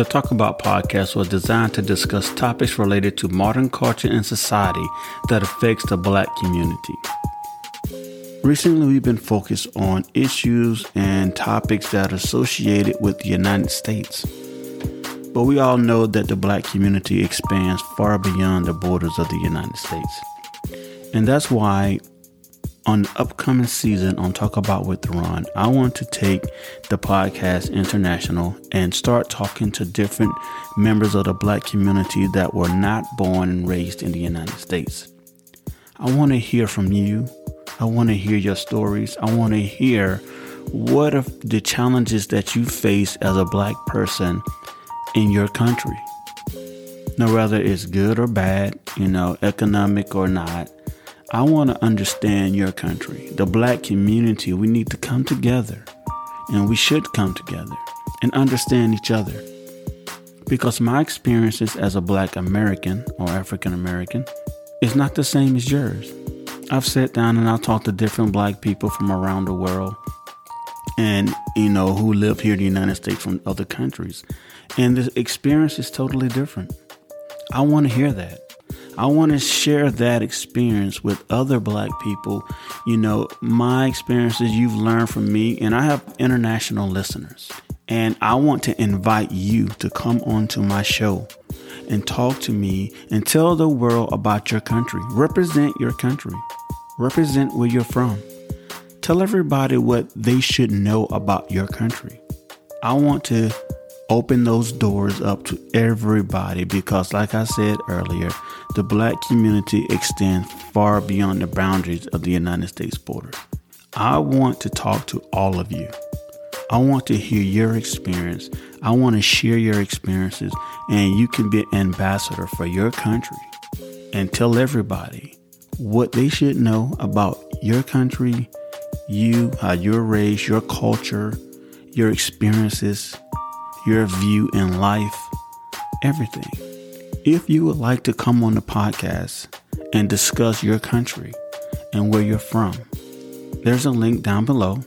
The Talk About podcast was designed to discuss topics related to modern culture and society that affects the black community. Recently, we've been focused on issues and topics that are associated with the United States. But we all know that the black community expands far beyond the borders of the United States. And that's why on the upcoming season on Talk About with Ron, I want to take the podcast international and start talking to different members of the black community that were not born and raised in the United States. I want to hear from you. I want to hear your stories. I want to hear what are the challenges that you face as a black person in your country. Now, whether it's good or bad, you know, economic or not, I want to understand your country, the black community. We need to come together, and we should come together and understand each other. Because my experiences as a black American or African American is not the same as yours. I've sat down and I've talked to different black people from around the world and, you know, who live here in the United States from other countries. And the experience is totally different. I want to hear that. I want to share that experience with other black people. You know, my experiences you've learned from me, and I have international listeners. And I want to invite you to come onto my show and talk to me and tell the world about your country. Represent your country, represent where you're from. Tell everybody what they should know about your country. I want to open those doors up to everybody because, like I said earlier, the black community extends far beyond the boundaries of the United States border. I want to talk to all of you. I want to hear your experience. I want to share your experiences, and you can be an ambassador for your country and tell everybody what they should know about your country, you, how you're raised, your culture, your experiences, your view in life, everything. If you would like to come on the podcast and discuss your country and where you're from, there's a link down below.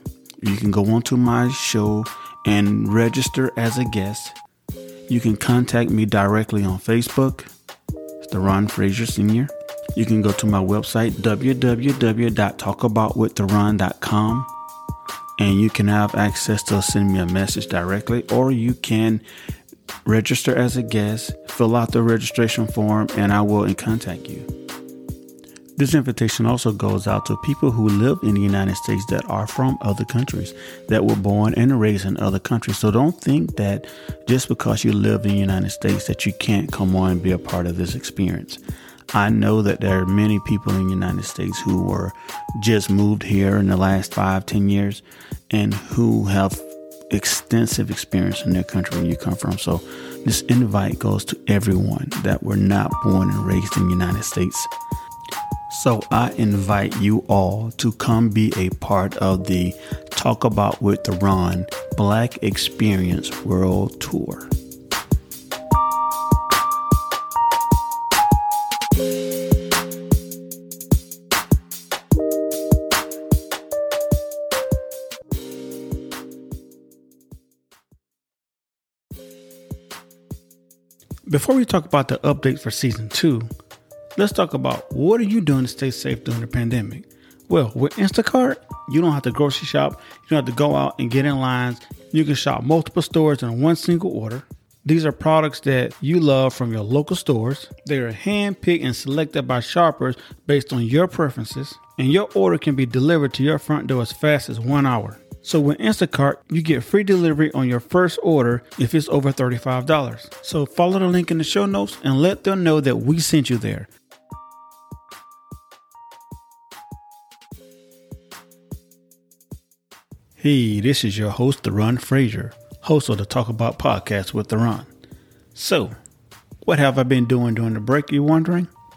You can go onto my show and register as a guest. You can contact me directly on Facebook. It's the Ron Frazier Sr. You can go to my website, www.talkaboutwiththeron.com and you can have access to send me a message directly, or you can register as a guest, fill out the registration form, and I will contact you. This invitation also goes out to people who live in the United States that are from other countries, that were born and raised in other countries. So don't think that just because you live in the United States that you can't come on and be a part of this experience. I know that there are many people in the United States who were just moved here in the last five, ten years and who have extensive experience in their country where you come from. So this invite goes to everyone that were not born and raised in the United States. So I invite you all to come be a part of the Talk About with the Ron Black Experience World Tour. Before we talk about the update for season two, let's talk about what are you doing to stay safe during the pandemic? Well, with Instacart, you don't have to grocery shop, you don't have to go out and get in lines. You can shop multiple stores in one single order. These are products that you love from your local stores. They are handpicked and selected by shoppers based on your preferences, and your order can be delivered to your front door as fast as one hour. So with Instacart, you get free delivery on your first order if it's over $35. So follow the link in the show notes and let them know that we sent you there. Hey, this is your host, Ron Frazier, host of the Talk About podcast with Ron. So, what have I been doing during the break, You're wondering?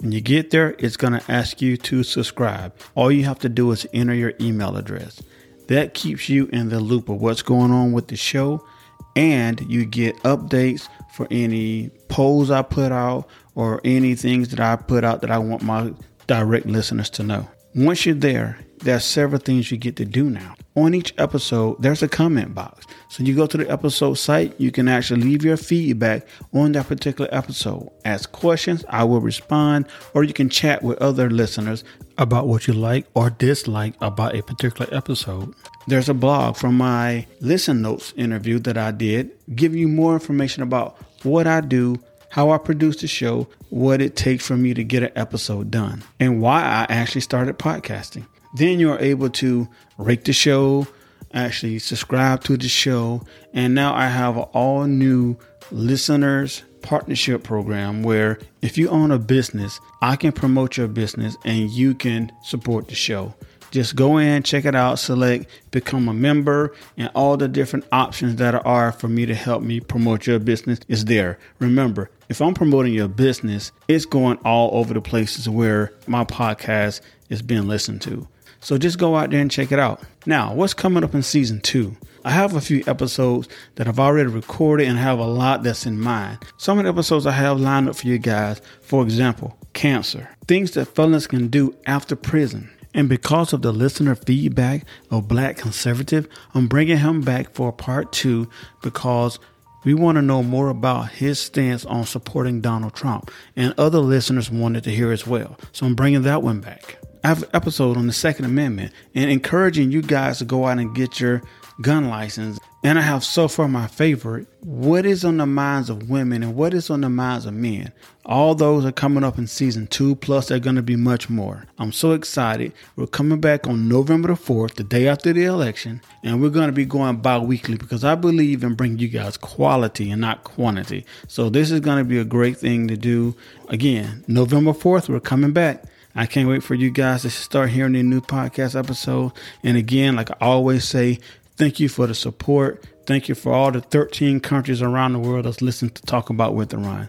when you get there, it's going to ask you to subscribe. All you have to do is enter your email address. That keeps you in the loop of what's going on with the show, and you get updates for any polls I put out or any things that I put out that I want my direct listeners to know. Once you're there, there's several things you get to do now. On each episode, there's a comment box. So you go to the episode site, you can actually leave your feedback on that particular episode. Ask questions, I will respond, or you can chat with other listeners about what you like or dislike about a particular episode. There's a blog from my listen notes interview that I did, giving you more information about what I do, how I produce the show, what it takes for me to get an episode done, and why I actually started podcasting. Then you're able to rate the show, actually subscribe to the show, and now I have an all new listeners partnership program where if you own a business, I can promote your business and you can support the show. Just go in, check it out, select become a member, and all the different options that are for me to help me promote your business is there. Remember, if I'm promoting your business, it's going all over the places where my podcast is being listened to. So just go out there and check it out. Now, what's coming up in season two? I have a few episodes that I've already recorded and have a lot that's in mind. Some of the episodes I have lined up for you guys, for example, cancer, things that felons can do after prison. And because of the listener feedback of Black Conservative, I'm bringing him back for part two because we want to know more about his stance on supporting Donald Trump. And other listeners wanted to hear as well. So I'm bringing that one back. I have an episode on the Second Amendment and encouraging you guys to go out and get your gun license. And I have so far my favorite what is on the minds of women and what is on the minds of men. All those are coming up in season two, plus they're going to be much more. I'm so excited. We're coming back on November the 4th, the day after the election, and we're going to be going bi weekly because I believe in bringing you guys quality and not quantity. So this is going to be a great thing to do. Again, November 4th, we're coming back. I can't wait for you guys to start hearing the new podcast episode. And again, like I always say, thank you for the support. Thank you for all the 13 countries around the world that's listening to Talk About with Ron.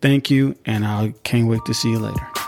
Thank you, and I can't wait to see you later.